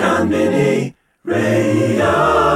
Mini Radio.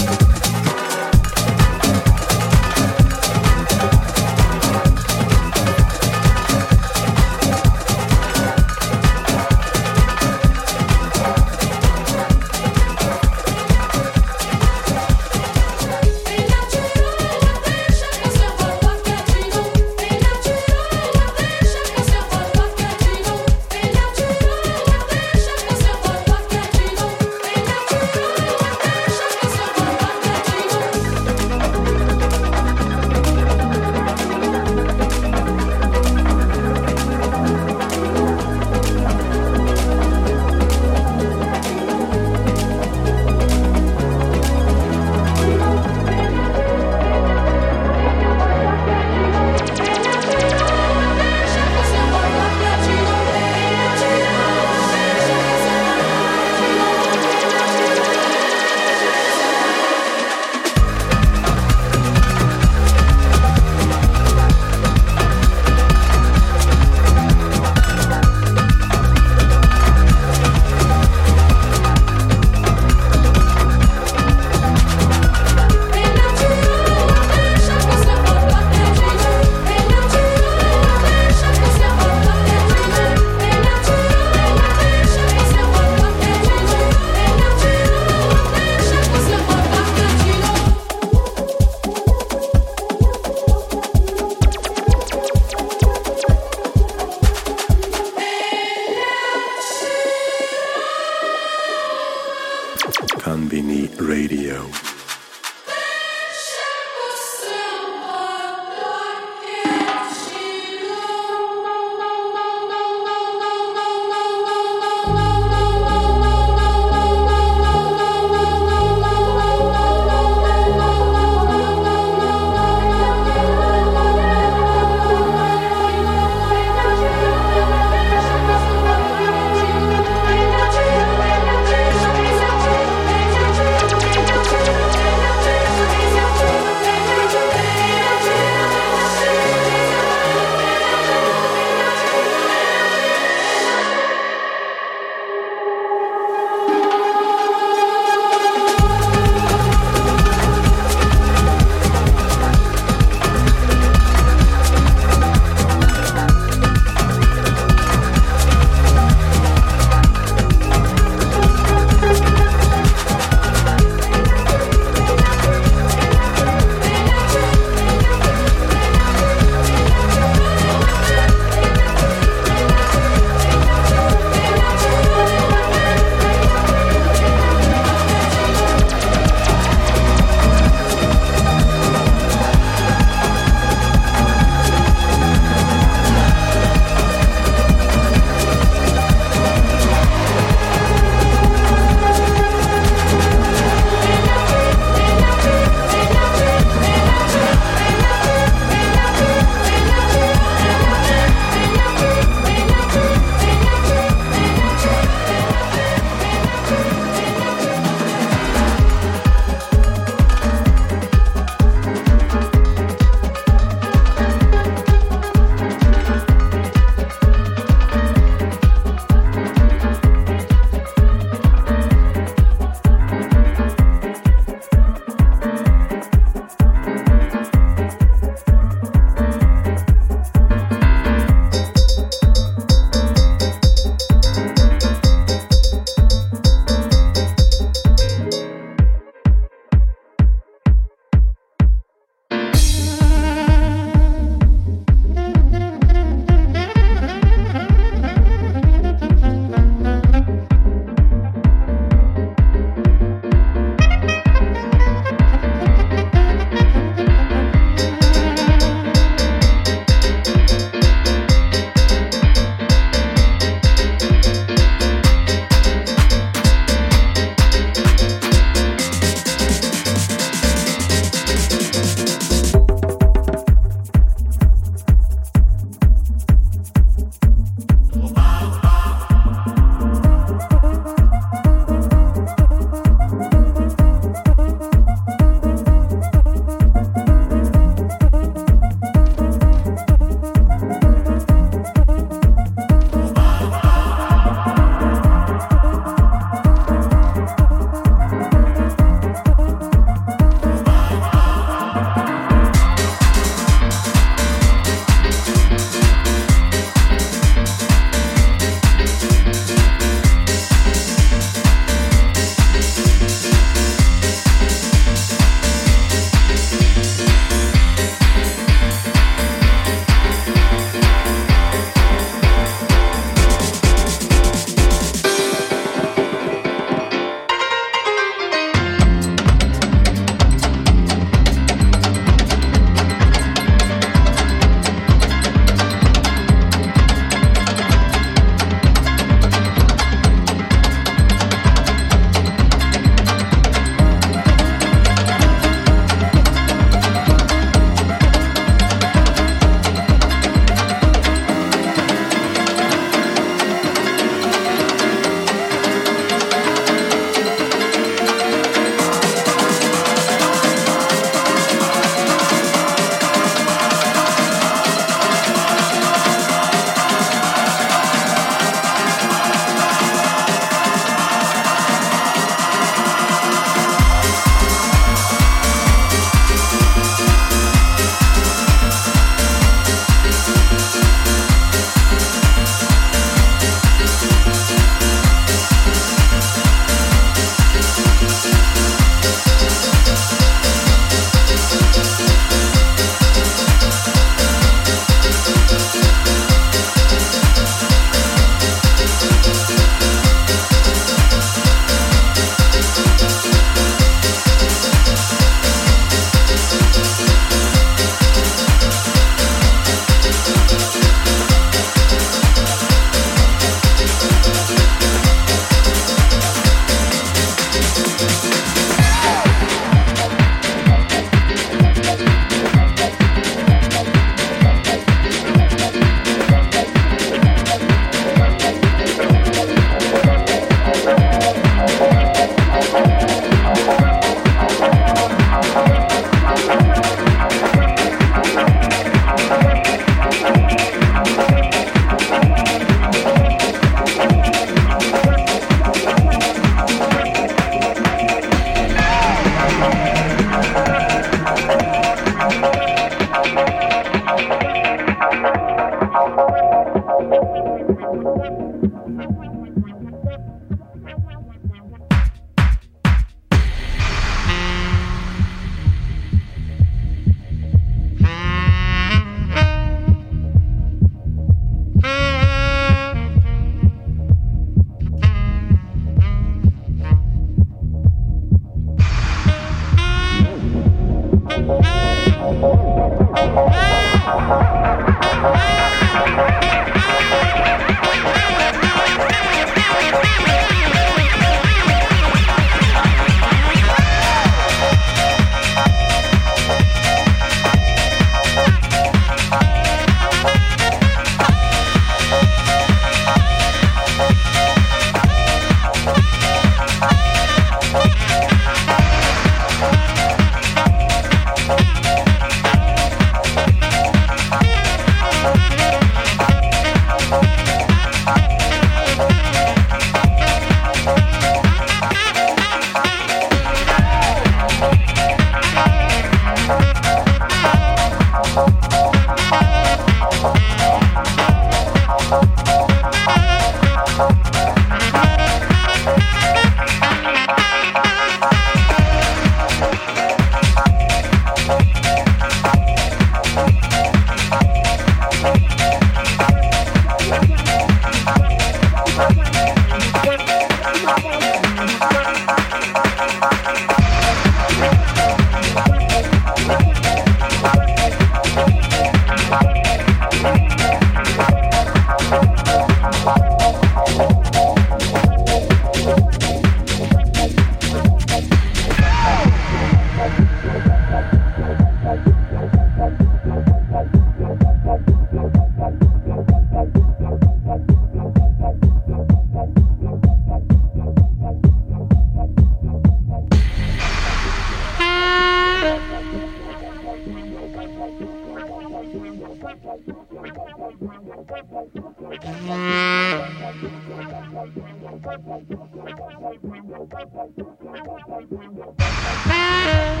Bye.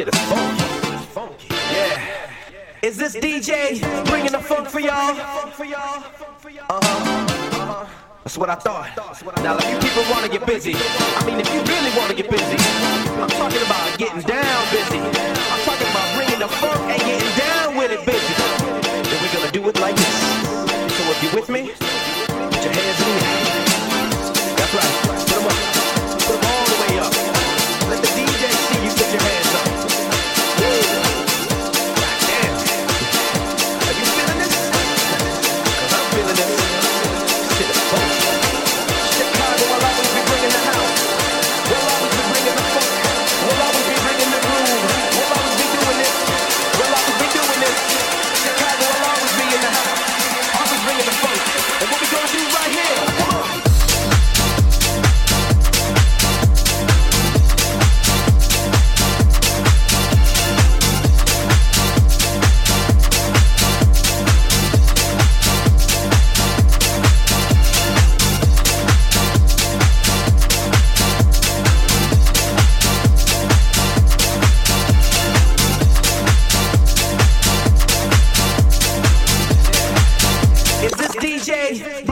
shit is funky. funky. Yeah. Is this DJ bringing the funk for y'all? Uh huh. Uh-huh. That's what I thought. Now, if you people want to get busy, I mean, if you really want to get busy, I'm talking about getting down busy. I'm talking about bringing the funk and getting down with it busy. Then we're going to do it like this. So, if you're with me,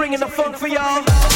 bringing the funk for y'all.